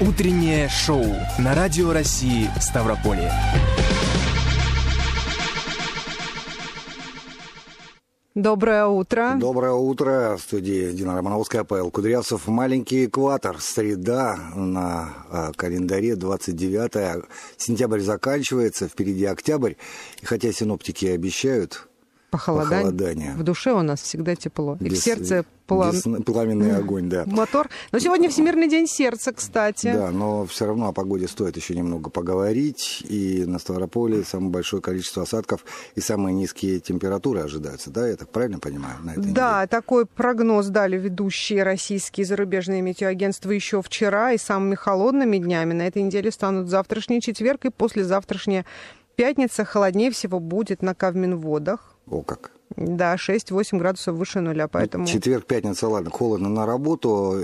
Утреннее шоу на Радио России Ставрополье. Доброе утро. Доброе утро. В студии Дина Романовская, Павел Кудрявцев. Маленький экватор. Среда на э, календаре 29 Сентябрь заканчивается, впереди октябрь. И хотя синоптики обещают Похолодание. похолодание. В душе у нас всегда тепло. И в Без- сердце пла- без- пламенный огонь, да. мотор. Но сегодня Всемирный день сердца, кстати. Да, но все равно о погоде стоит еще немного поговорить. И на Ставрополе самое большое количество осадков и самые низкие температуры ожидаются. Да, я так правильно понимаю? На этой Да, такой прогноз дали ведущие российские и зарубежные метеоагентства еще вчера. И самыми холодными днями на этой неделе станут завтрашний четверг и послезавтрашняя пятница. Холоднее всего будет на Кавминводах. О, как. Да, 6-8 градусов выше нуля, поэтому... Четверг, пятница, ладно, холодно на работу.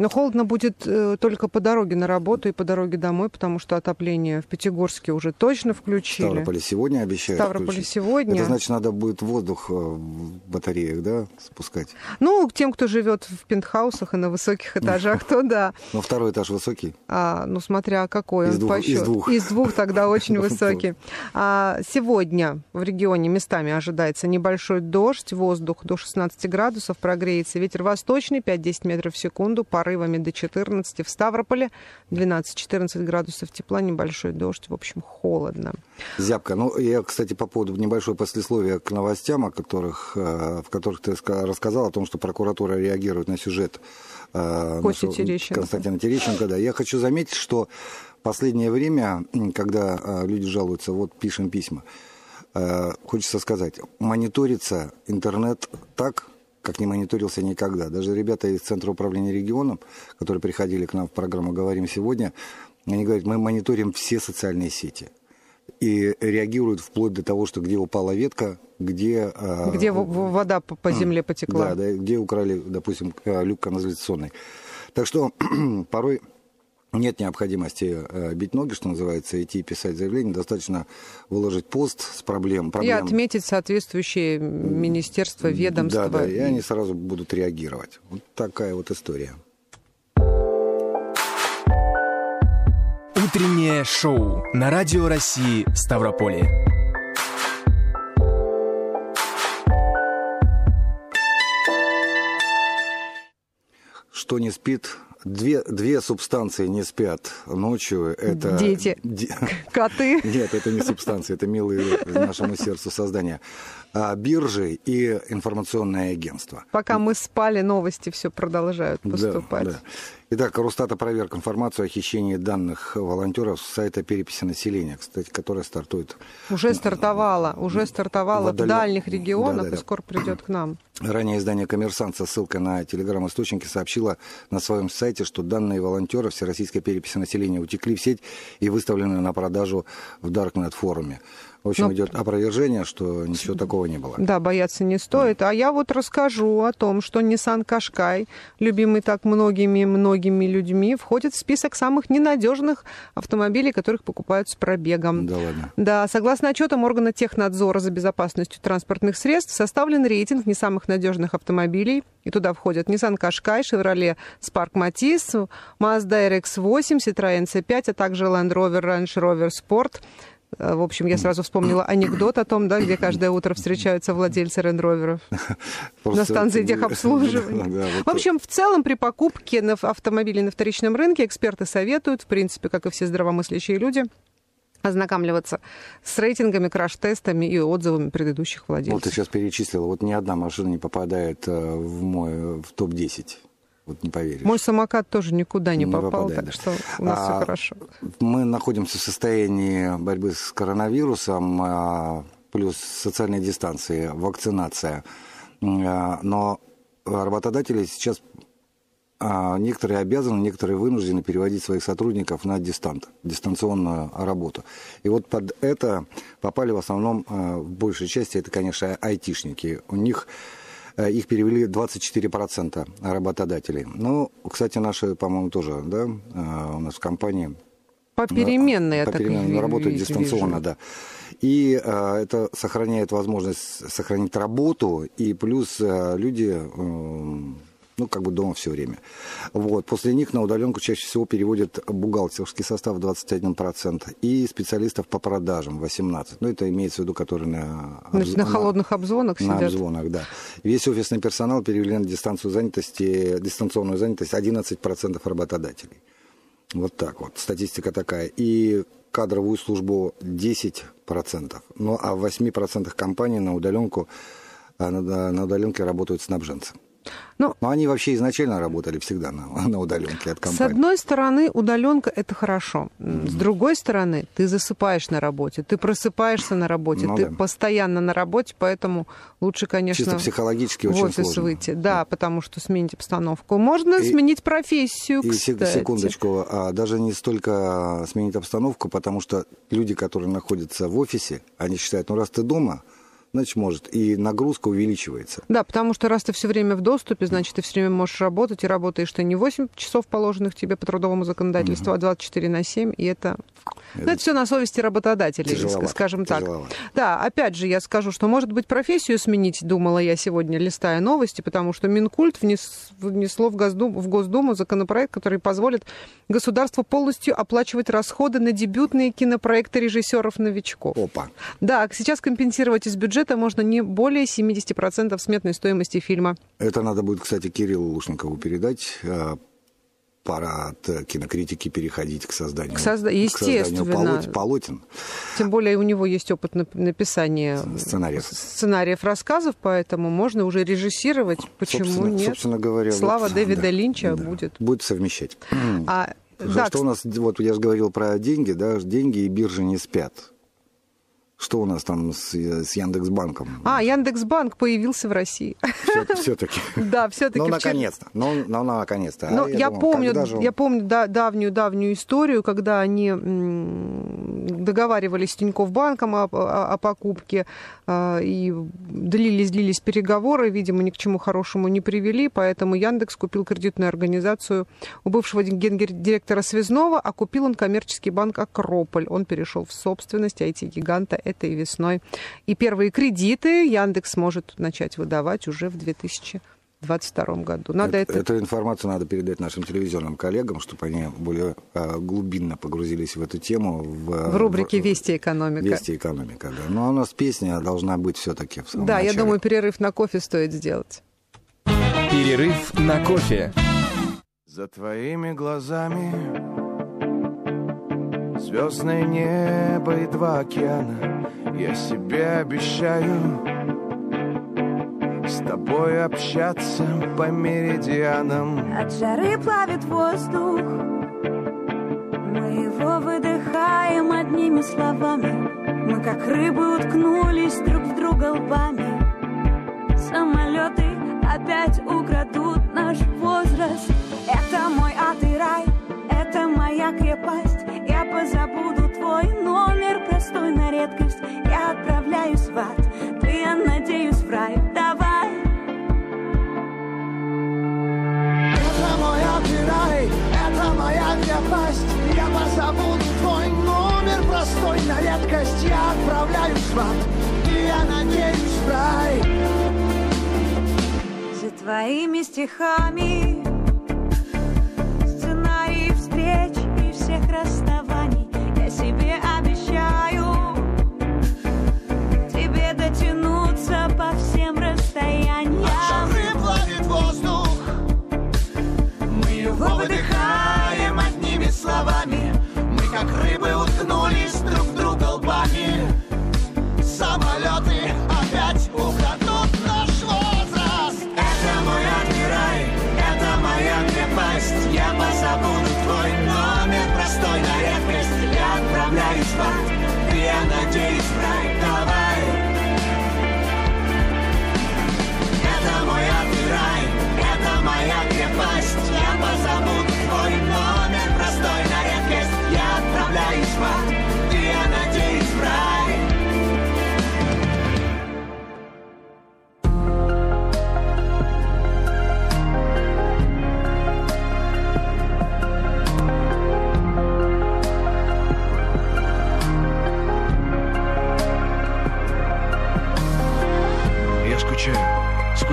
Но холодно будет э, только по дороге на работу и по дороге домой, потому что отопление в Пятигорске уже точно В включили. Ставрополе сегодня обещают В Ставрополе включить. сегодня. Это значит, надо будет воздух э, в батареях, да, спускать. Ну, тем, кто живет в пентхаусах и на высоких этажах, то да. Но второй этаж высокий. А, ну, смотря какой Из он двух- по из счету. двух. Из двух тогда очень высокий. А, сегодня в регионе местами ожидается небольшой дождь, воздух до 16 градусов прогреется, ветер восточный 5-10 метров в секунду, порывами до 14 в Ставрополе 12-14 градусов тепла, небольшой дождь, в общем, холодно. Зябко. Ну, я, кстати, по поводу небольшое послесловие к новостям, о которых, э, в которых ты ска- рассказал, о том, что прокуратура реагирует на сюжет э, Кости нашего Терещенко. Константина Терещенко. Да. Я хочу заметить, что последнее время, когда э, люди жалуются, вот пишем письма, хочется сказать, мониторится интернет так, как не мониторился никогда. Даже ребята из Центра управления регионом, которые приходили к нам в программу «Говорим сегодня», они говорят, мы мониторим все социальные сети. И реагируют вплоть до того, что где упала ветка, где... э, Где в- вода по, по земле потекла. да, да, где украли, допустим, э, люк канализационный. Так что порой нет необходимости э, бить ноги, что называется, идти и писать заявление. Достаточно выложить пост с проблем. И проблем. отметить соответствующие министерства, ведомства. Да, да, и они сразу будут реагировать. Вот такая вот история. Утреннее шоу на Радио России Ставрополье. Что не спит? Две, две субстанции не спят ночью. Это Дети. Де- Коты. Нет, это не субстанции, это милые нашему сердцу создания. А, биржи и информационное агентство. Пока мы спали, новости все продолжают поступать. Да, да. Итак, Росстат опроверг информацию о хищении данных волонтеров с сайта переписи населения, кстати, которая стартует. Уже стартовала, уже стартовала В в, отдален- дальних регионах Да-да-да. и скоро придет к нам. Ранее издание «Коммерсант» со ссылкой на телеграм-источники сообщило на своем сайте, что данные волонтеров Всероссийской переписи населения утекли в сеть и выставлены на продажу в Даркнет-форуме. В общем, Но- идет опровержение, что ничего такого не было. Да, бояться не стоит. А я вот расскажу о том, что Nissan Qashqai, любимый так многими многими людьми, входит в список самых ненадежных автомобилей, которых покупают с пробегом. Да ладно. Да, согласно отчетам органа технадзора за безопасностью транспортных средств, составлен рейтинг не самых надежных автомобилей. И туда входят Nissan Qashqai, Chevrolet Spark Matiz, Mazda RX-8, Citroёn C5, а также Land Rover Range Rover Sport. Э, В общем, я сразу вспомнила анекдот о том, да, где каждое утро встречаются владельцы рендроверов на станции техобслуживания. В общем, в целом при покупке автомобилей на вторичном рынке эксперты советуют, в принципе, как и все здравомыслящие люди, ознакомливаться с рейтингами, краш-тестами и отзывами предыдущих Вот ты владельцев. сейчас перечислила, вот ни одна машина не попадает э, в мой в топ-10. Вот не поверишь. Мой самокат тоже никуда не, Не попал, попадает, так что у нас А, все хорошо. Мы находимся в состоянии борьбы с коронавирусом, а, плюс социальной дистанции, вакцинация. А, Но работодатели сейчас а, некоторые обязаны, некоторые вынуждены переводить своих сотрудников на дистант, дистанционную работу. И вот под это попали в основном, а, в большей части, это, конечно, айтишники. У них их перевели 24% работодателей. Ну, кстати, наши, по-моему, тоже, да, э, у нас в компании Попеременно, я так Попеременно ви- работают ви- дистанционно, вижу. да. И э, это сохраняет возможность сохранить работу, и плюс э, люди, э, ну, как бы дома все время. Вот. После них на удаленку чаще всего переводят бухгалтерский состав 21% и специалистов по продажам 18%. Ну, это имеется в виду, которые на... Значит, на, на холодных обзвонах на сидят. На обзвонах, да. Весь офисный персонал перевели на дистанцию занятости, дистанционную занятость 11% работодателей. Вот так вот. Статистика такая. И кадровую службу 10%. Ну, а в 8% компаний на удаленку а на, на удаленке работают снабженцы. Ну, Но они вообще изначально работали всегда на, на удаленке от компании. С одной стороны, удаленка это хорошо. Mm-hmm. С другой стороны, ты засыпаешь на работе, ты просыпаешься на работе, ну, ты да. постоянно на работе, поэтому лучше, конечно, Чисто психологически в очень офис сложно. выйти. Да, да, потому что сменить обстановку. Можно и, сменить профессию, и кстати. секундочку, а даже не столько сменить обстановку, потому что люди, которые находятся в офисе, они считают, ну раз ты дома, значит, может. И нагрузка увеличивается. Да, потому что раз ты все время в доступе, значит, ты все время можешь работать, и работаешь ты не 8 часов положенных тебе по трудовому законодательству, угу. а 24 на 7, и это... Это, ну, это все на совести работателей, тяжеловато, скажем так. Тяжеловато. Да, опять же, я скажу, что, может быть, профессию сменить, думала я сегодня, листая новости, потому что Минкульт внес, внесло в Госдуму, в Госдуму законопроект, который позволит государству полностью оплачивать расходы на дебютные кинопроекты режиссеров-новичков. Опа. Да, сейчас компенсировать из бюджета бюджета можно не более 70% сметной стоимости фильма. Это надо будет, кстати, Кириллу Лушникову передать а, пора от кинокритики переходить к созданию, к созда... Естественно. К созданию полотен. Тем более у него есть опыт написания сценариев, сценариев рассказов, поэтому можно уже режиссировать. Почему собственно, нет? Собственно говоря, Слава вот, Дэвида да, Линча да, будет. Будет совмещать. А, да, что у нас, вот я же говорил про деньги, да, деньги и биржи не спят. Что у нас там с, с Яндекс.Банком? А, Яндекс.Банк появился в России. Все-таки. Да, все-таки. Ну, наконец-то. Ну, ну, наконец-то. Ну, я помню, я помню давнюю-давнюю историю, когда они договаривались с Тинькофф банком о, покупке, а, и длились-длились переговоры, видимо, ни к чему хорошему не привели, поэтому Яндекс купил кредитную организацию у бывшего гендиректора Связного, а купил он коммерческий банк «Акрополь». Он перешел в собственность IT-гиганта этой весной. И первые кредиты Яндекс может начать выдавать уже в 2000 2022 году. Надо это, это... Эту информацию надо передать нашим телевизионным коллегам, чтобы они более э, глубинно погрузились в эту тему. В, в рубрике в, «Вести экономика». «Вести экономика», да. Но у нас песня должна быть все-таки в самом Да, начале. я думаю, перерыв на кофе стоит сделать. Перерыв на кофе. За твоими глазами Звездное небо и два океана Я себе обещаю тобой общаться по меридианам. От жары плавит воздух. Мы его выдыхаем одними словами. Мы как рыбы уткнулись друг в друга лбами. Самолеты опять украдут наш возраст. Это мой ад и рай, это моя крепость. Я позабуду твой номер простой на редкость. Я отправляюсь в ад, я надеюсь, в рай. Давай. Это мой ад и рай, это моя крепость. Я позабуду твой номер простой на редкость. Я отправляюсь в ад, и я надеюсь, в рай. За твоими стихами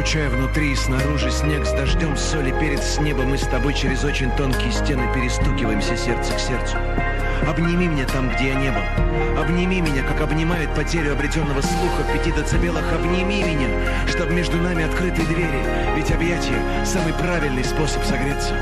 скучаю внутри и снаружи Снег с дождем, соли перед с неба Мы с тобой через очень тонкие стены Перестукиваемся сердце к сердцу Обними меня там, где я не был. Обними меня, как обнимает потерю обретенного слуха в пяти децибелах. Обними меня, чтобы между нами открыты двери. Ведь объятие — самый правильный способ согреться.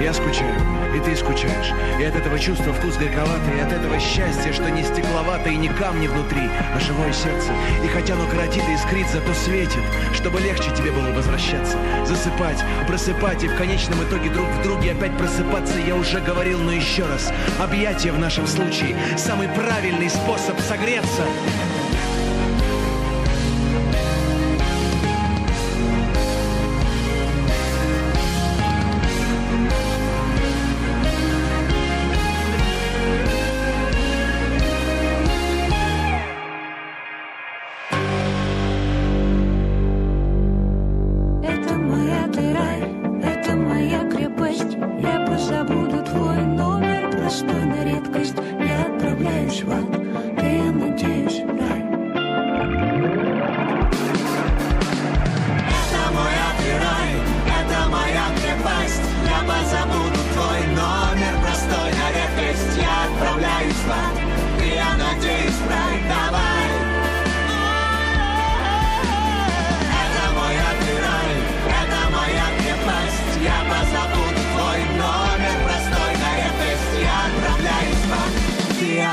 Я скучаю, и ты скучаешь. И от этого чувства вкус горьковатый, и от этого счастья, что не стекловато и не камни внутри, а живое сердце. И хотя оно кратит и искрит, зато светит, чтобы легче тебе было возвращаться. Засыпать, просыпать и в конечном итоге друг в друге опять просыпаться. Я уже говорил, но еще раз. Объятия в нашем случае самый правильный способ согреться.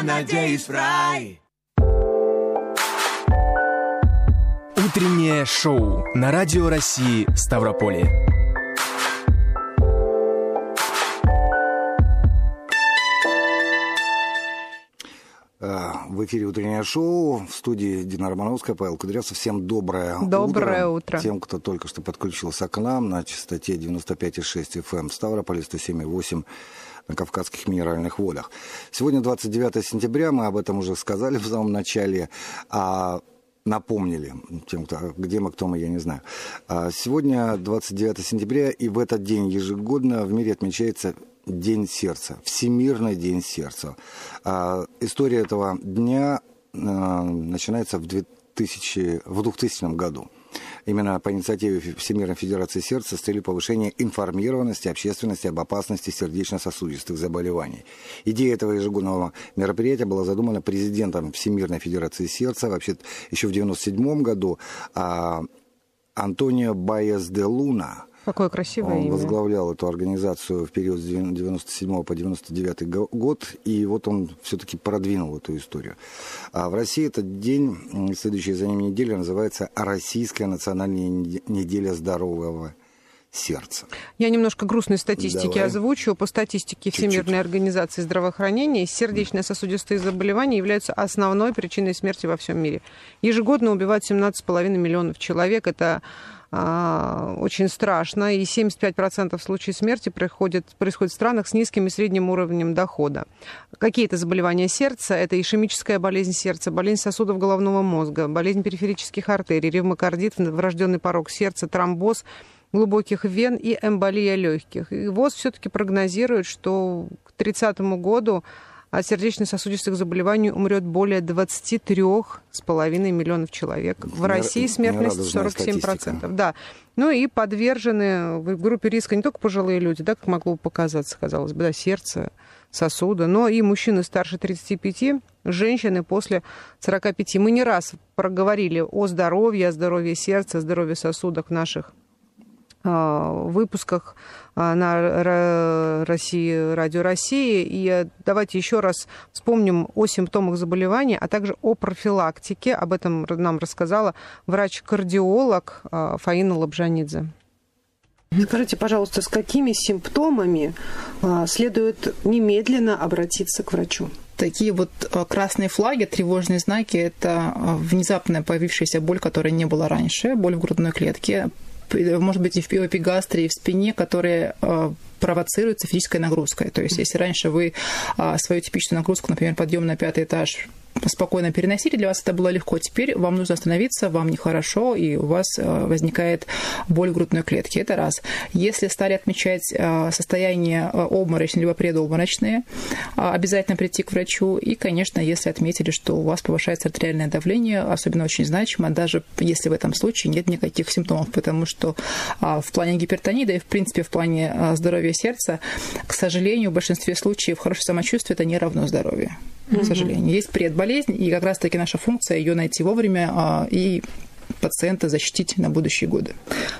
Надеюсь, в рай. Утреннее шоу на Радио России Ставрополье. А, в эфире утреннее шоу в студии Дина Романовская, Павел Кудрявцев. Всем доброе, доброе утро. утро. Тем, кто только что подключился к нам на частоте 95,6 FM Ставрополь, 107,8 на Кавказских минеральных водах. Сегодня 29 сентября, мы об этом уже сказали в самом начале, а напомнили тем, кто, где мы, кто мы, я не знаю. А сегодня 29 сентября, и в этот день ежегодно в мире отмечается День сердца, Всемирный день сердца. А, история этого дня а, начинается в 2000, в 2000 году именно по инициативе Всемирной Федерации Сердца с целью повышения информированности общественности об опасности сердечно-сосудистых заболеваний. Идея этого ежегодного мероприятия была задумана президентом Всемирной Федерации Сердца вообще еще в 1997 году а Антонио Байес де Луна – Какое красивое он имя. возглавлял эту организацию в период с 97 по 99 год, и вот он все-таки продвинул эту историю. А в России этот день, следующая за ним неделя, называется «Российская национальная неделя здорового сердца. Я немножко грустной статистики Давай. озвучу. По статистике Чуть-чуть. Всемирной организации здравоохранения, сердечно-сосудистые заболевания являются основной причиной смерти во всем мире. Ежегодно убивают 17,5 миллионов человек. Это очень страшно, и 75% случаев смерти происходит, происходит в странах с низким и средним уровнем дохода. Какие-то заболевания сердца, это ишемическая болезнь сердца, болезнь сосудов головного мозга, болезнь периферических артерий, ревмокардит, врожденный порог сердца, тромбоз, глубоких вен и эмболия легких. И ВОЗ все-таки прогнозирует, что к 30 году от сердечно-сосудистых заболеваний умрет более 23,5 миллионов человек. В России смертность 47%. Да. Ну и подвержены в группе риска не только пожилые люди, да, как могло бы показаться, казалось бы, да, сердце, сосуды, но и мужчины старше 35, женщины после 45. Мы не раз проговорили о здоровье, о здоровье сердца, о здоровье сосудов наших а, выпусках а, на России, Радио России. И э, давайте еще раз вспомним о симптомах заболевания, а также о профилактике. Об этом нам рассказала врач-кардиолог а, Фаина Лабжанидзе. Скажите, пожалуйста, с какими симптомами следует немедленно обратиться к врачу? Такие вот красные флаги, тревожные знаки – это внезапная появившаяся боль, которой не было раньше, боль в грудной клетке, может быть, и в эпигастре, и в спине, которые э, провоцируются физической нагрузкой. То есть, если раньше вы а, свою типичную нагрузку, например, подъем на пятый этаж спокойно переносили, для вас это было легко. Теперь вам нужно остановиться, вам нехорошо, и у вас э, возникает боль грудной клетке. Это раз. Если стали отмечать э, состояние э, обморочное либо предобморочное, обязательно прийти к врачу. И, конечно, если отметили, что у вас повышается артериальное давление, особенно очень значимо, даже если в этом случае нет никаких симптомов, потому что в плане гипертонии, да и в принципе в плане здоровья сердца, к сожалению, в большинстве случаев хорошее самочувствие это не равно здоровью к сожалению. Есть предболезнь, и как раз-таки наша функция ее найти вовремя а, и пациента защитить на будущие годы.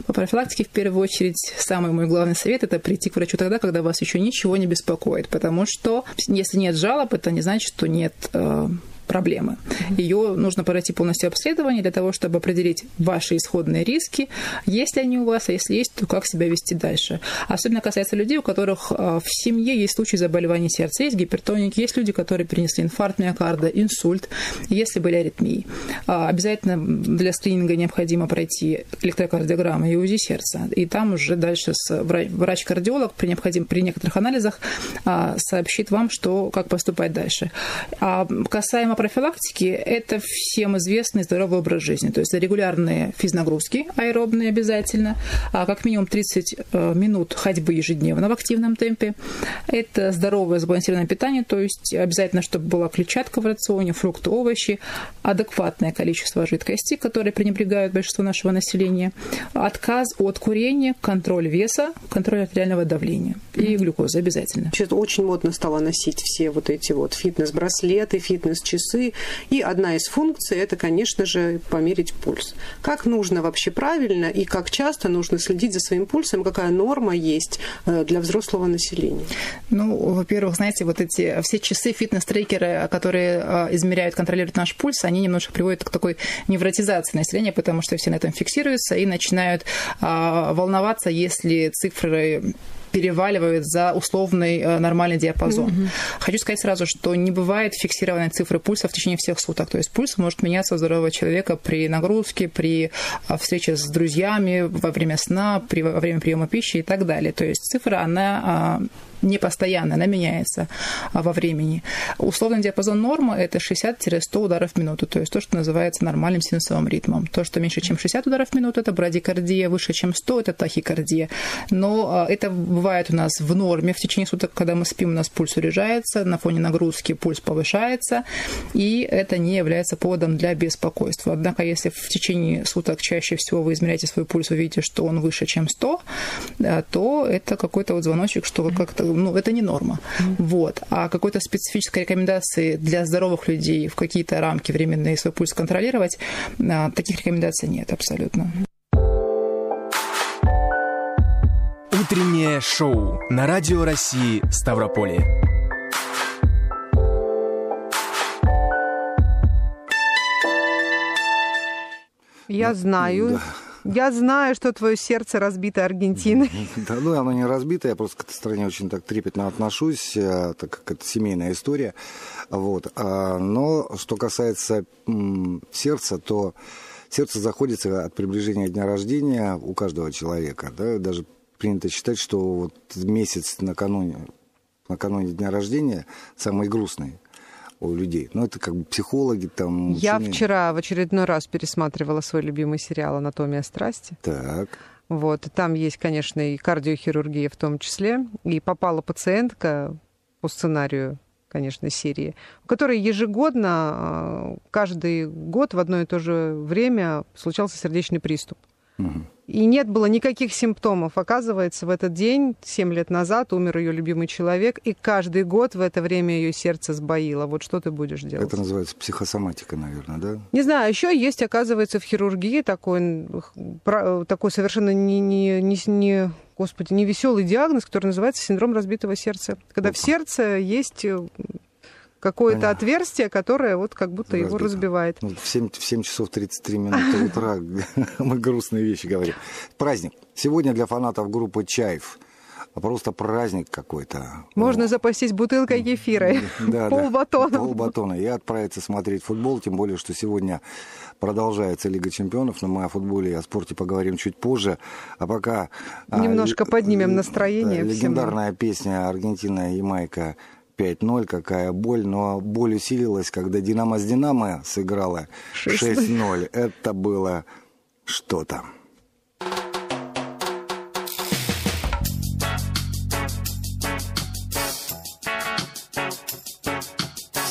По профилактике, в первую очередь, самый мой главный совет – это прийти к врачу тогда, когда вас еще ничего не беспокоит, потому что если нет жалоб, это не значит, что нет э, проблемы. Ее нужно пройти полностью обследование для того, чтобы определить ваши исходные риски, есть ли они у вас, а если есть, то как себя вести дальше. Особенно касается людей, у которых а, в семье есть случаи заболевания сердца, есть гипертоники, есть люди, которые перенесли инфаркт миокарда, инсульт, если были аритмии. А, обязательно для скрининга необходимо пройти электрокардиограмму и УЗИ сердца. И там уже дальше врач-кардиолог при, необходим, при некоторых анализах а, сообщит вам, что, как поступать дальше. А касаемо профилактики – это всем известный здоровый образ жизни. То есть регулярные физнагрузки, аэробные обязательно, а как минимум 30 э, минут ходьбы ежедневно в активном темпе. Это здоровое сбалансированное питание, то есть обязательно, чтобы была клетчатка в рационе, фрукты, овощи, адекватное количество жидкости, которые пренебрегают большинство нашего населения, отказ от курения, контроль веса, контроль артериального давления и глюкозы обязательно. Сейчас очень модно стало носить все вот эти вот фитнес-браслеты, фитнес-часы, часы. И одна из функций – это, конечно же, померить пульс. Как нужно вообще правильно и как часто нужно следить за своим пульсом, какая норма есть э, для взрослого населения? Ну, во-первых, знаете, вот эти все часы, фитнес-трекеры, которые э, измеряют, контролируют наш пульс, они немножко приводят к такой невротизации населения, потому что все на этом фиксируются и начинают волноваться, если цифры переваливают за условный э, нормальный диапазон. Mm-hmm. Хочу сказать сразу, что не бывает фиксированной цифры пульса в течение всех суток. То есть пульс может меняться у здорового человека при нагрузке, при э, встрече с друзьями, во время сна, при, во время приема пищи и так далее. То есть цифра, она а, не постоянно, она меняется а, во времени. Условный диапазон нормы – это 60-100 ударов в минуту, то есть то, что называется нормальным синусовым ритмом. То, что меньше, чем 60 ударов в минуту – это брадикардия, выше, чем 100 – это тахикардия. Но а, это бывает у нас в норме в течение суток, когда мы спим, у нас пульс урежается, на фоне нагрузки пульс повышается, и это не является поводом для беспокойства. Однако, если в течение суток чаще всего вы измеряете свой пульс, вы видите, что он выше, чем 100, то это какой-то вот звоночек, что как-то ну, это не норма. Mm-hmm. Вот. А какой-то специфической рекомендации для здоровых людей в какие-то рамки временные свой пульс контролировать, а, таких рекомендаций нет абсолютно. Утреннее шоу на Радио России Ставрополье. Я знаю, да. Я знаю, что твое сердце разбито Аргентиной. Да, ну оно не разбито, я просто к этой стране очень так трепетно отношусь, э, так как это семейная история. Вот. А, но что касается сердца, то сердце заходится от приближения дня рождения у каждого человека. Да? Даже принято считать, что вот месяц накануне, накануне дня рождения самый грустный у людей. Ну, это как бы психологи там... Я ученые. вчера в очередной раз пересматривала свой любимый сериал «Анатомия страсти». Так. Вот, и там есть, конечно, и кардиохирургия в том числе. И попала пациентка по сценарию конечно, серии, у которой ежегодно, а, каждый год в одно и то же время случался сердечный приступ. Угу. И нет было никаких симптомов. Оказывается, в этот день, 7 лет назад, умер ее любимый человек, и каждый год в это время ее сердце сбоило. Вот что ты будешь делать? Это называется психосоматика, наверное, да? Не знаю, еще есть, оказывается, в хирургии такой, такой совершенно не, не, не, не господи, невеселый диагноз, который называется синдром разбитого сердца. Когда Опа. в сердце есть какое-то Понятно. отверстие, которое вот как будто Разбито. его разбивает. Ну, в, 7, в 7 часов 33 минуты утра мы грустные вещи говорим. Праздник. Сегодня для фанатов группы «Чаев» просто праздник какой-то. Можно запастись бутылкой кефира, да, полбатона. Да, полбатона. И отправиться смотреть футбол, тем более, что сегодня продолжается Лига чемпионов, но мы о футболе и о спорте поговорим чуть позже. А пока... А, Немножко а, поднимем настроение. Да, легендарная песня «Аргентина и Ямайка» 5-0, какая боль. Но боль усилилась, когда «Динамо» с «Динамо» сыграла 6-0. Это было что-то.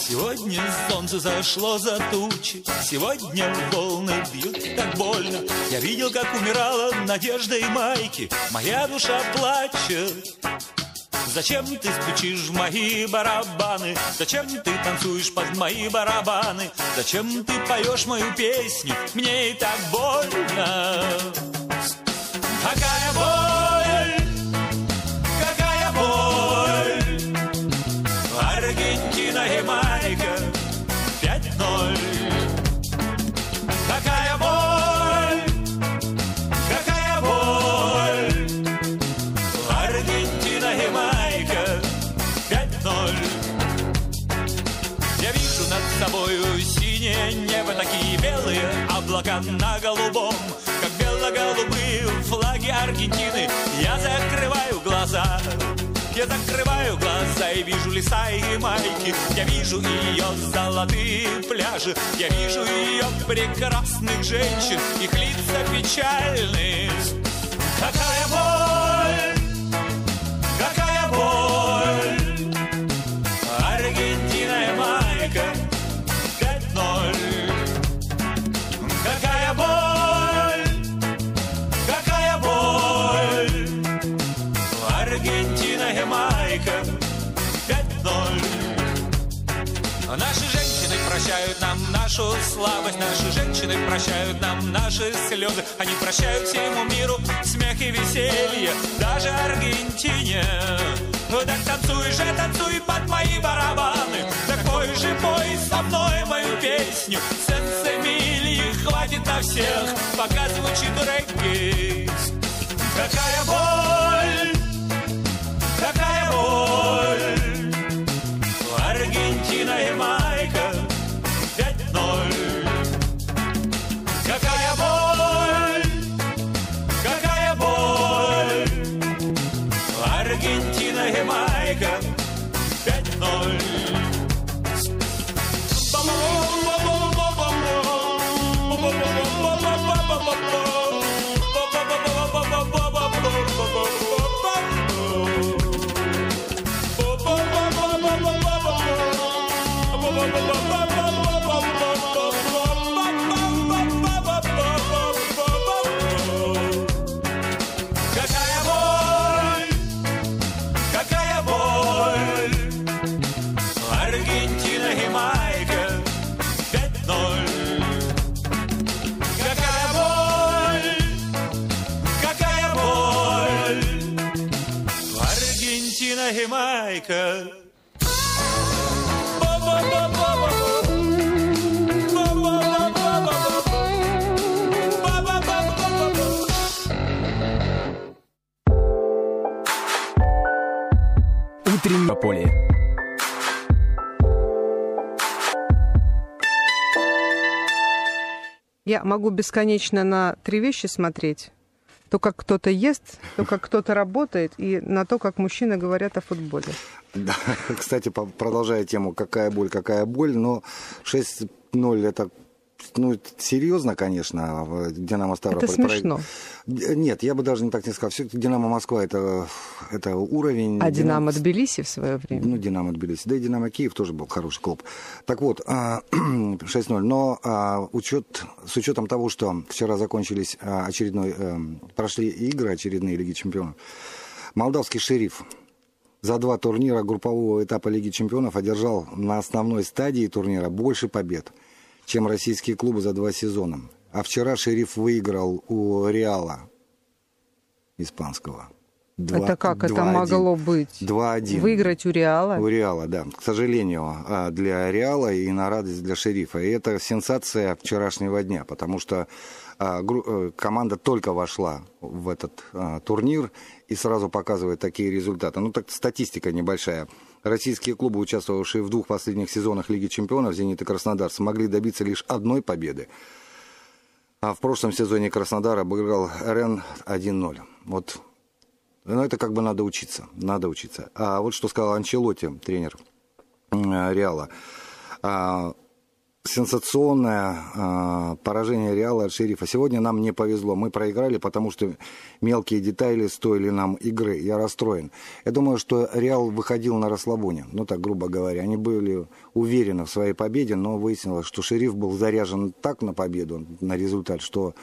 Сегодня солнце зашло за тучи, Сегодня волны бьют так больно. Я видел, как умирала надежда и майки, Моя душа плачет. Зачем ты стучишь в мои барабаны? Зачем ты танцуешь под мои барабаны? Зачем ты поешь мою песню? Мне и так больно. Над собою синее небо, такие белые облака на голубом, как бело-голубые флаги Аргентины. Я закрываю глаза, я закрываю глаза и вижу леса и майки. Я вижу ее золотые пляжи, я вижу ее прекрасных женщин, их лица печальные. Какая боль, какая боль. Нашу слабость, наши женщины прощают нам наши слезы, они прощают всему миру смех и веселье, даже Аргентине. Ну так танцуй же, танцуй под мои барабаны, так пой же, пой со мной мою песню. Сенсемилии хватит на всех, пока звучит регги. Какая боль, могу бесконечно на три вещи смотреть. То, как кто-то ест, то, как кто-то работает, и на то, как мужчины говорят о футболе. Да, кстати, продолжая тему «какая боль, какая боль», но 6-0 это ну, серьезно, конечно, Динамо Ставрополь. Это смешно. Нет, я бы даже не так не сказал. Все-таки Динамо Москва это, это уровень. А «Динамо» Тбилиси в свое время. Ну, Динамо Тбилиси. Да и Динамо Киев тоже был хороший клуб. Так вот, а, 6-0. Но а, учет, с учетом того, что вчера закончились а, очередной, эм, прошли игры очередные Лиги Чемпионов, молдавский шериф за два турнира группового этапа Лиги Чемпионов одержал на основной стадии турнира больше побед, чем российские клубы за два сезона. А вчера шериф выиграл у Реала испанского. Два- это как это 2-1. могло быть? 2-1. Выиграть у Реала? У Реала, да. К сожалению, а, для Реала и на радость для шерифа. И это сенсация вчерашнего дня, потому что а, э, команда только вошла в этот а, турнир и сразу показывает такие результаты. Ну, так статистика небольшая. Российские клубы, участвовавшие в двух последних сезонах Лиги Чемпионов, «Зенит» и «Краснодар», смогли добиться лишь одной победы. А в прошлом сезоне Краснодар обыграл РН 1-0. Вот ну, это как бы надо учиться, надо учиться. А вот что сказал Анчелоти, тренер Реала. Сенсационное э, поражение Реала от Шерифа. Сегодня нам не повезло. Мы проиграли, потому что мелкие детали стоили нам игры. Я расстроен. Я думаю, что Реал выходил на расслабоне. Ну, так грубо говоря. Они были уверены в своей победе, но выяснилось, что Шериф был заряжен так на победу, на результат, что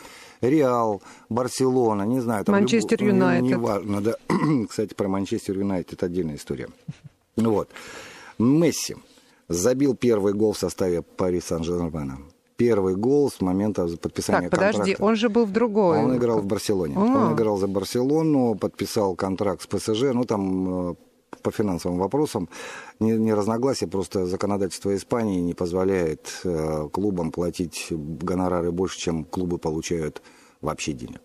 Реал, Барселона, не знаю. Там Манчестер люб... Юнайтед. Не важно, да. Кстати, про Манчестер Юнайтед это отдельная история. Вот. Месси забил первый гол в составе Пари Сан-Жермена. Первый гол с момента подписания так, подожди, контракта. он же был в другой. Он играл в Барселоне. А-а-а. Он играл за Барселону, подписал контракт с ПСЖ. Ну, там э, по финансовым вопросам не, не разногласия, просто законодательство Испании не позволяет э, клубам платить гонорары больше, чем клубы получают вообще денег.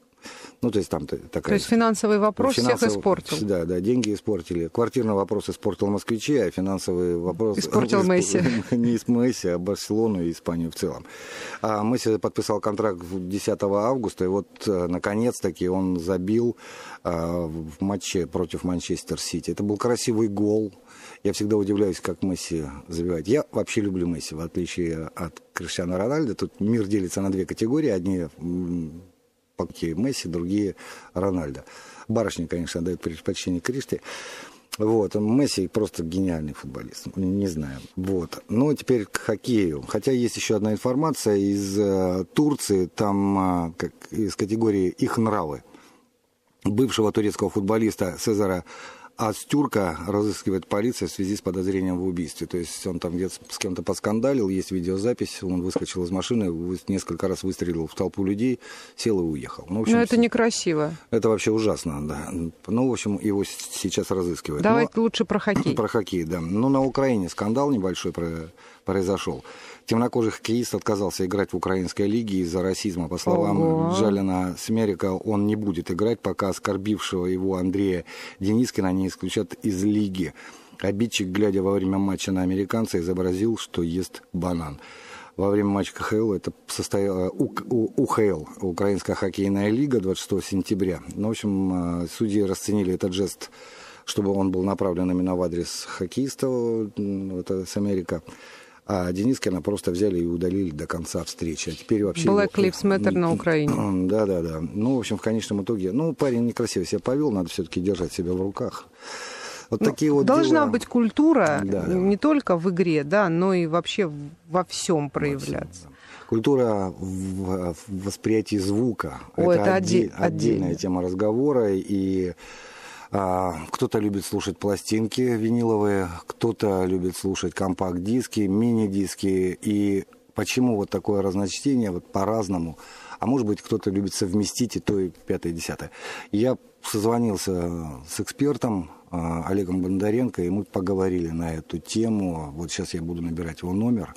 Ну, то есть там такая... То есть финансовый вопрос финансовый, всех испортил. Да, да, деньги испортили. Квартирный вопрос испортил москвичи, а финансовый вопрос... Испортил Месси. Не из Месси, а Барселону и Испанию в целом. А Месси подписал контракт 10 августа, и вот э, наконец-таки он забил а, в матче против Манчестер Сити. Это был красивый гол. Я всегда удивляюсь, как Месси забивает. Я вообще люблю Месси, в отличие от Криштиана Рональда. Тут мир делится на две категории. Одни Пакки Месси, другие Рональдо. Барышни, конечно, дают предпочтение Криште. Вот, Месси просто гениальный футболист, не знаю. Вот. Ну, теперь к хоккею. Хотя есть еще одна информация из э, Турции, там э, как, из категории «Их нравы». Бывшего турецкого футболиста Цезара а Стюрка разыскивает полиция в связи с подозрением в убийстве. То есть он там где-то с кем-то поскандалил, есть видеозапись, он выскочил из машины, несколько раз выстрелил в толпу людей, сел и уехал. Ну, в общем, Но это некрасиво. Это вообще ужасно, да. Ну, в общем, его сейчас разыскивают. Давайте Но... лучше про хоккей. Про хоккей, да. Ну, на Украине скандал небольшой произошел. Темнокожий хоккеист отказался играть в украинской лиге из-за расизма. По словам Ого. Джалина Смерика, он не будет играть, пока оскорбившего его Андрея Денискина не исключат из лиги. Обидчик, глядя во время матча на американца, изобразил, что ест банан. Во время матча КХЛ это состояло УХЛ, Украинская хоккейная лига, 26 сентября. Ну, в общем, э, судьи расценили этот жест чтобы он был направлен именно в адрес хоккеиста, это с Америка. А Денискина просто взяли и удалили до конца встречи. А теперь вообще... Black Lives Matter на Украине. Да, да, да. Ну, в общем, в конечном итоге... Ну, парень некрасиво себя повел, надо все-таки держать себя в руках. Вот ну, такие вот должна дела. быть культура да, да. не только в игре, да, но и вообще во всем проявляться. Во всем, да. Культура в, в восприятии звука. О, это, это отдель, отдельная тема разговора. И кто-то любит слушать пластинки виниловые, кто-то любит слушать компакт-диски, мини-диски. И почему вот такое разночтение вот по-разному? А может быть, кто-то любит совместить и то, и пятое, и десятое. Я созвонился с экспертом а, Олегом Бондаренко, и мы поговорили на эту тему. Вот сейчас я буду набирать его номер.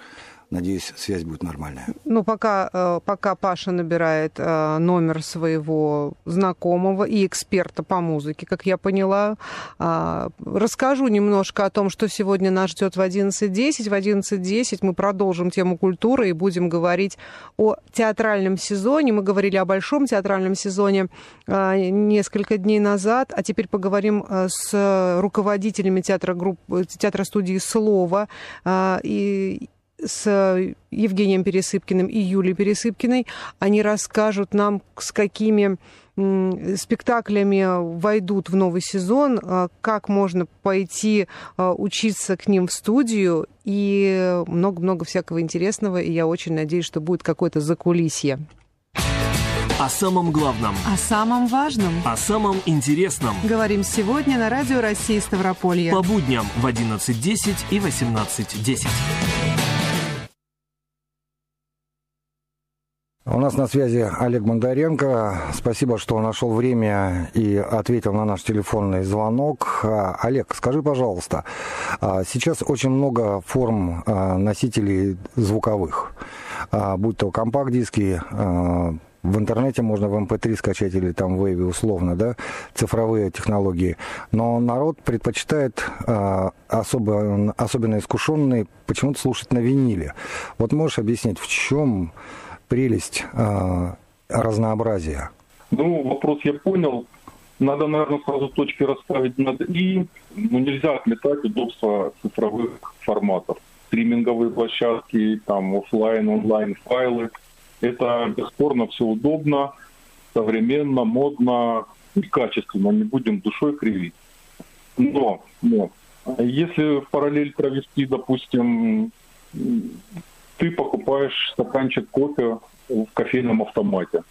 Надеюсь, связь будет нормальная. Ну, пока, э, пока Паша набирает э, номер своего знакомого и эксперта по музыке, как я поняла, а, расскажу немножко о том, что сегодня нас ждет в 11.10. В 11.10 мы продолжим тему культуры и будем говорить о театральном сезоне. Мы говорили о большом театральном сезоне э, несколько дней назад, а теперь поговорим с руководителями театра, групп, театра студии «Слово» и с Евгением Пересыпкиным и Юлией Пересыпкиной. Они расскажут нам, с какими спектаклями войдут в новый сезон, а, как можно пойти а, учиться к ним в студию и много-много всякого интересного. И я очень надеюсь, что будет какое-то закулисье. О самом главном. О самом важном. О самом интересном. Говорим сегодня на Радио России Ставрополье. По будням в 11.10 и 18.10. У нас на связи Олег Бондаренко. Спасибо, что нашел время и ответил на наш телефонный звонок. А, Олег, скажи, пожалуйста, а, сейчас очень много форм а, носителей звуковых, будь то компакт-диски, в интернете можно в MP3 эм скачать или там в Wave условно, да, цифровые технологии. Но народ предпочитает особо, особенно искушенный почему-то слушать на виниле. Вот можешь объяснить, в чем прелесть э, разнообразия. Ну, вопрос я понял. надо, наверное, сразу точки расставить над «и». Ну, нельзя отметать удобства цифровых форматов. Стриминговые площадки, там, офлайн, онлайн файлы. Это, бесспорно, все удобно, современно, модно и качественно. Не будем душой кривить. Но, но, если в параллель провести, допустим, ты покупаешь стаканчик кофе в кофейном автомате.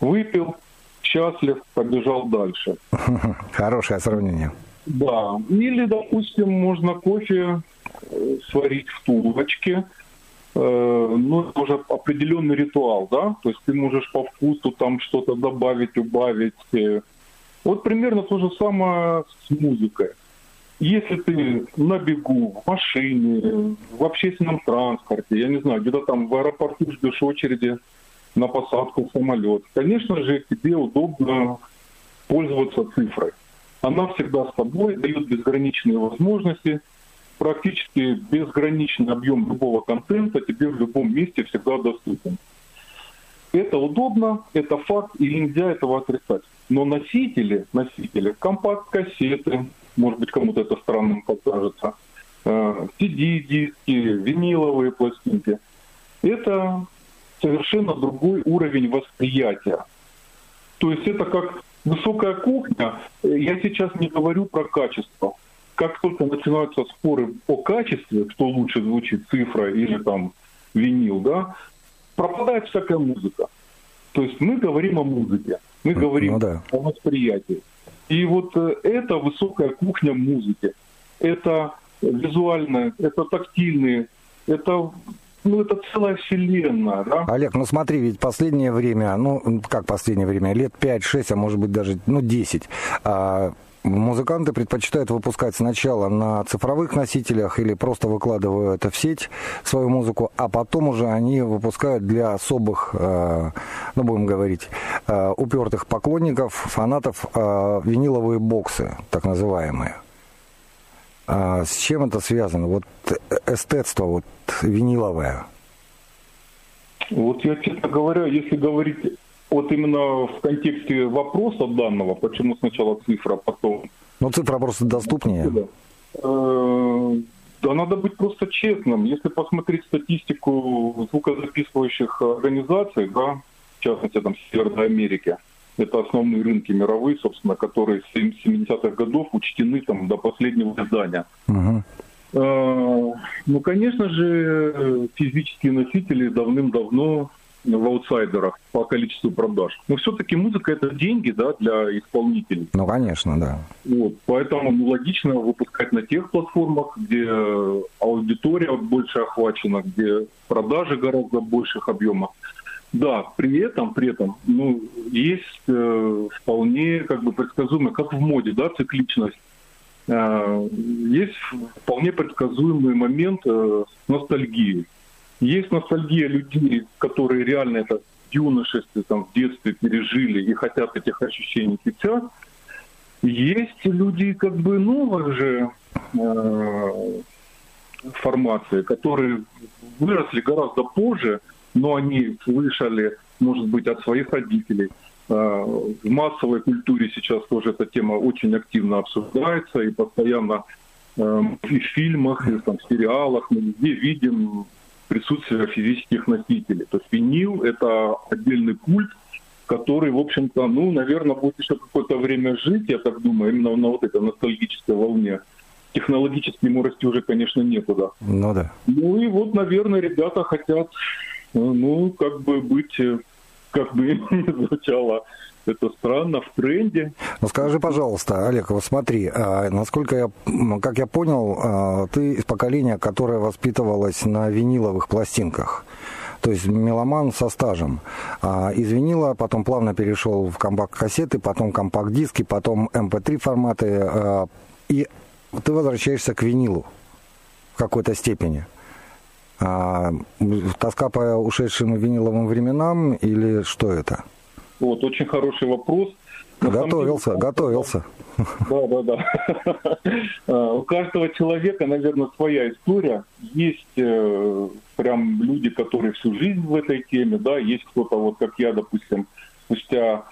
Выпил, счастлив, побежал дальше. Хорошее сравнение. Да. Или, допустим, можно кофе э, сварить в тулочке. Э, ну, это уже определенный ритуал, да? То есть ты можешь по вкусу там что-то добавить, убавить. Вот примерно то же самое с музыкой. Если ты на бегу, в машине, в общественном транспорте, я не знаю, где-то там в аэропорту ждешь очереди на посадку в самолет, конечно же, тебе удобно пользоваться цифрой. Она всегда с тобой, дает безграничные возможности, практически безграничный объем любого контента тебе в любом месте всегда доступен. Это удобно, это факт, и нельзя этого отрицать. Но носители, носители, компакт-кассеты, может быть, кому-то это странным покажется, CD-диски, э, виниловые пластинки. Это совершенно другой уровень восприятия. То есть это как высокая кухня. Я сейчас не говорю про качество. Как только начинаются споры о качестве, что лучше звучит, цифра или там винил, да, пропадает всякая музыка. То есть мы говорим о музыке, мы говорим ну, да. о восприятии. И вот э, это высокая кухня музыки. Это визуальное, это тактильные, это ну, это целая вселенная, да? Олег, ну смотри, ведь последнее время, ну, как последнее время, лет 5-6, а может быть даже, ну, 10, а, музыканты предпочитают выпускать сначала на цифровых носителях или просто выкладывают в сеть свою музыку, а потом уже они выпускают для особых, э, ну будем говорить, э, упертых поклонников, фанатов э, виниловые боксы, так называемые. А с чем это связано? Вот эстетство вот виниловое. Вот я, честно говоря, если говорить вот именно в контексте вопроса данного, почему сначала цифра, а потом... Ну, цифра просто доступнее. Да. Э, да надо быть просто честным. Если посмотреть статистику звукозаписывающих организаций, да, в частности, там, Северной Америке, это основные рынки мировые, собственно, которые с 70-х годов учтены там до последнего издания. Угу. Ну, конечно же, физические носители давным-давно в аутсайдерах по количеству продаж. Но все-таки музыка это деньги, да, для исполнителей. Ну, конечно, да. Вот, поэтому ну, логично выпускать на тех платформах, где аудитория больше охвачена, где продажи гораздо больших объемах. Да, при этом, при этом, ну, есть э, вполне как бы предсказуемая, как в моде, да, цикличность. Э, есть вполне предсказуемый момент э, ностальгии. Есть ностальгия людей, которые реально это в юношестве, там, в детстве пережили и хотят этих ощущений сейчас. Есть люди как бы новых же э, формации, которые выросли гораздо позже, но они слышали, может быть, от своих родителей. Э, в массовой культуре сейчас тоже эта тема очень активно обсуждается и постоянно э, и в фильмах, и там, в сериалах мы везде видим присутствие физических носителей. То есть винил – это отдельный культ, который, в общем-то, ну, наверное, будет еще какое-то время жить, я так думаю, именно на вот этой ностальгической волне. Технологически ему расти уже, конечно, некуда. Ну да. Ну и вот, наверное, ребята хотят, ну, как бы быть, как бы ни звучало, это странно, в тренде. Ну скажи, пожалуйста, Олег, вот смотри, а, насколько я, как я понял, а, ты из поколения, которое воспитывалось на виниловых пластинках. То есть меломан со стажем. А из винила потом плавно перешел в компакт-кассеты, потом компакт-диски, потом MP3 эм форматы. А, и ты возвращаешься к винилу в какой-то степени. А, тоска по ушедшим виниловым временам или что это? Вот, очень хороший вопрос. На готовился, деле, готовился. Да, да, да. А, у каждого человека, наверное, своя история. Есть э, прям люди, которые всю жизнь в этой теме, да, есть кто-то, вот как я, допустим, спустя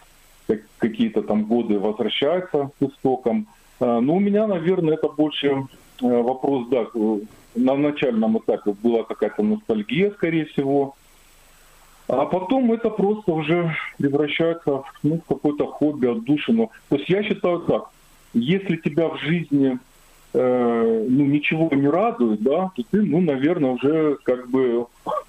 какие-то там годы возвращается к истокам. А, но у меня, наверное, это больше э, вопрос, да, на начальном этапе была какая-то ностальгия, скорее всего. А потом это просто уже превращается в ну, какое-то хобби, отдушину. То есть я считаю так, если тебя в жизни э, ну, ничего не радует, да, то ты, ну, наверное, уже как бы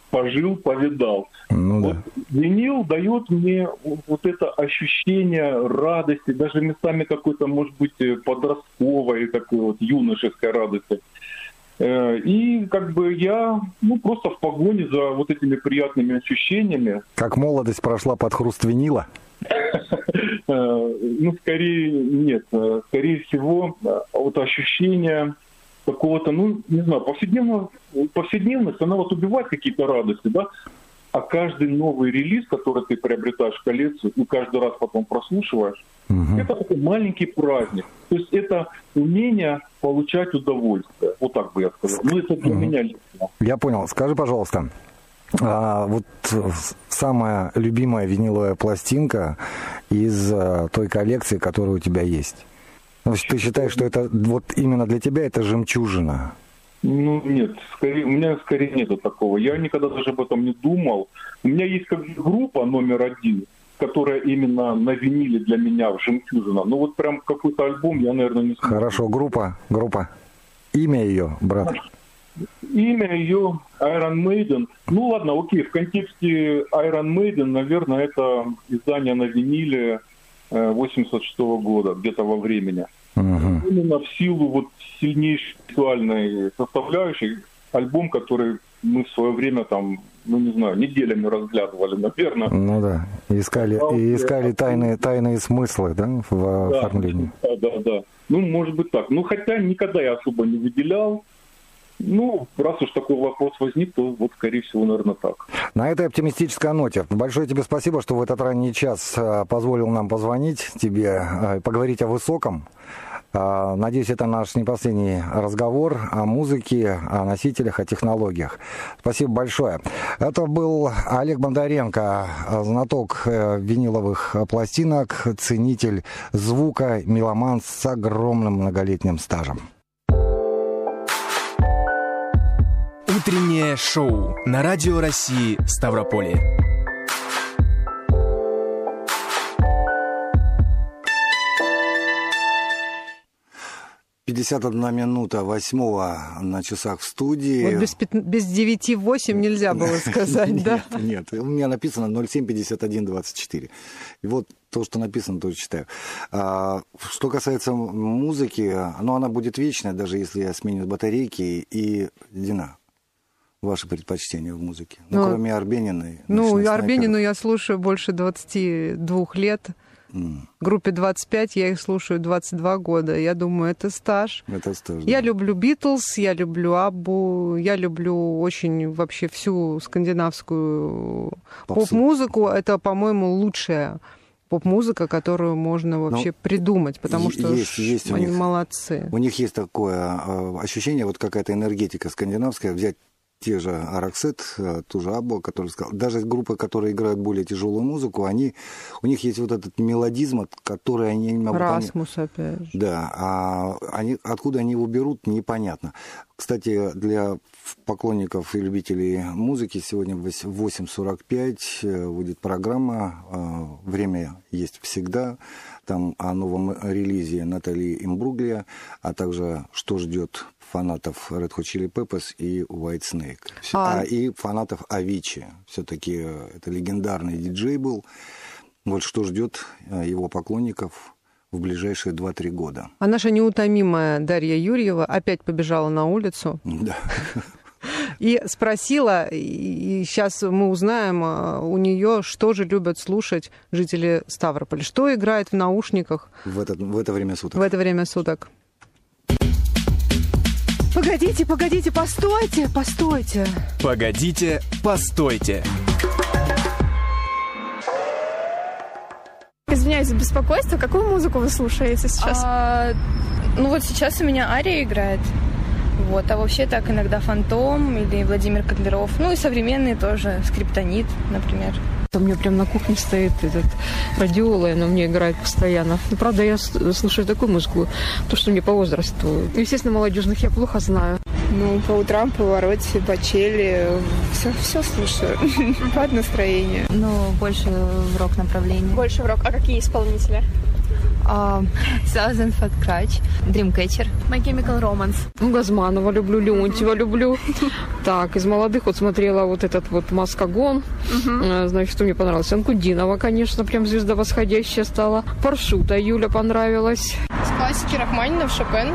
пожил, повидал. Ну, вот да. Винил дает мне вот это ощущение радости, даже местами какой-то, может быть, подростковой, такой вот юношеской радости. Э, и как бы я ну, просто в погоне за вот этими приятными ощущениями. Как молодость прошла под хруст винила? Э, ну, скорее нет. Э, скорее всего, вот ощущение какого-то, ну, не знаю, повседневного, повседневность, она вот убивает какие-то радости, да, а каждый новый релиз, который ты приобретаешь в коллекцию и каждый раз потом прослушиваешь, угу. это такой маленький праздник. То есть это умение получать удовольствие. Вот так бы я сказал. Ну, это для угу. меня лично. Я понял. Скажи, пожалуйста, а, вот самая любимая виниловая пластинка из а, той коллекции, которая у тебя есть? Значит, ты считаешь, что это вот именно для тебя это жемчужина? Ну, нет, скорее, у меня скорее нету такого. Я никогда даже об этом не думал. У меня есть как группа номер один, которая именно на виниле для меня в жемчужина. Ну, вот прям какой-то альбом я, наверное, не смогу. Хорошо, группа, группа. Имя ее, брат? Имя ее Iron Maiden. Ну ладно, окей, в контексте Iron Maiden, наверное, это издание на виниле 86 -го года, где-то во времени. Угу. Именно в силу вот сильнейшей сексуальной составляющей альбом, который мы в свое время там, ну не знаю, неделями разглядывали, наверное. Ну да, искали, и искали тайные, тайные смыслы, да, в да, оформлении. Да, да, да. Ну, может быть так. Ну, хотя никогда я особо не выделял. Ну, раз уж такой вопрос возник, то вот, скорее всего, наверное, так. На этой оптимистической ноте большое тебе спасибо, что в этот ранний час а, позволил нам позвонить тебе, а, поговорить о высоком. А, надеюсь, это наш не последний разговор о музыке, о носителях, о технологиях. Спасибо большое. Это был Олег Бондаренко, знаток э, виниловых пластинок, ценитель звука, меломан с огромным многолетним стажем. Утреннее шоу на Радио России Ставрополе. 51 минута восьмого на часах в студии. Вот без, без 9,8 нельзя было сказать, да? Нет, у меня написано 075124. И вот то, что написано, тоже читаю. А, что касается музыки, ну, она будет вечная, даже если я сменю батарейки и Дина ваши предпочтения в музыке? Ну, ну кроме Арбениной. Ну, Арбенину снайпер. я слушаю больше 22 лет. Mm. Группе 25 я их слушаю 22 года. Я думаю, это стаж. Это стаж. Я да. люблю Битлз, я люблю Аббу, я люблю очень вообще всю скандинавскую поп-музыку. Это, по-моему, лучшая поп-музыка, которую можно ну, вообще Но придумать, потому что есть, есть они них, молодцы. У них есть такое э, ощущение, вот какая-то энергетика скандинавская, взять те же Араксет, э, ту же Або, который сказал, даже группы, которые играют более тяжелую музыку, они, у них есть вот этот мелодизм, который они. Расмус, опять же. Да, а они, откуда они его берут, непонятно. Кстати, для поклонников и любителей музыки сегодня в 8.45 э, будет программа э, «Время есть всегда». Там о новом релизе Натали Имбруглия, а также что ждет фанатов Red Hot Chili Peppers и White Snake. А, а и фанатов Авичи. Все-таки э, это легендарный диджей был. Вот что ждет э, его поклонников в ближайшие 2-3 года. А наша неутомимая Дарья Юрьева опять побежала на улицу. Да. И спросила, и сейчас мы узнаем э, у нее, что же любят слушать жители Ставрополя. Что играет в наушниках в это, в это время суток? В это время суток. Погодите, погодите, постойте, постойте. Погодите, постойте. Извиняюсь за беспокойство. Какую музыку вы слушаете сейчас? А, ну вот сейчас у меня Ария играет. Вот, а вообще так иногда Фантом или Владимир Котлеров. Ну и современные тоже, Скриптонит, например. У меня прям на кухне стоит этот радиола, и она мне играет постоянно. Ну, правда, я слушаю такую музыку, то, что мне по возрасту. Естественно, молодежных я плохо знаю. Ну, по утрам, по вороте, бачели, все, все слушаю, под настроение. Ну, больше в рок-направлении. Больше в рок. А какие исполнители? Thousand Fat Crutch, Dreamcatcher. My Chemical Romance. Ну, Газманова люблю, Леонтьева люблю. Так, из молодых вот смотрела вот этот вот Маскагон. Э, Значит, что мне понравилось? Анкудинова, конечно, прям звезда восходящая стала. Паршута Юля понравилась. С классики Рахманинов, Шопен.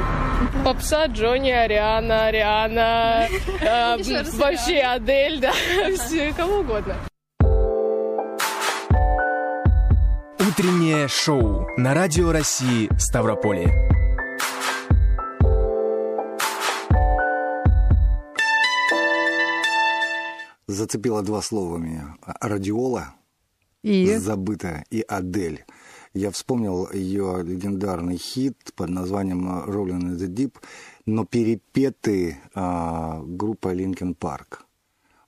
Попса, Джонни, Ариана, Ариана. э, Вообще Адель, да. Все, кого угодно. Утреннее шоу на Радио России Ставрополье. Зацепило два слова меня. Радиола, И? забытая, и Адель. Я вспомнил ее легендарный хит под названием «Rolling in the Deep», но перепетый а, группой Linkin Park.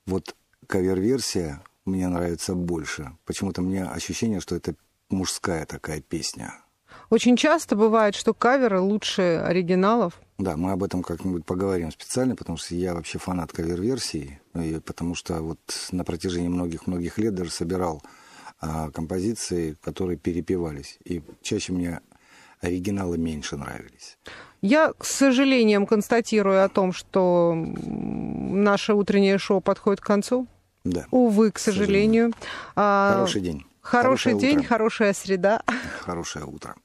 Вот кавер-версия мне нравится больше. Почему-то мне ощущение, что это мужская такая песня. Очень часто бывает, что каверы лучше оригиналов. Да, мы об этом как-нибудь поговорим специально, потому что я вообще фанат кавер-версий, и потому что вот на протяжении многих-многих лет даже собирал а, композиции, которые перепевались, и чаще мне оригиналы меньше нравились. Я, к сожалению, констатирую о том, что наше утреннее шоу подходит к концу. Да. Увы, к сожалению. А, Хороший день. Хороший Хорошее день, утро. хорошая среда. Хорошее утро.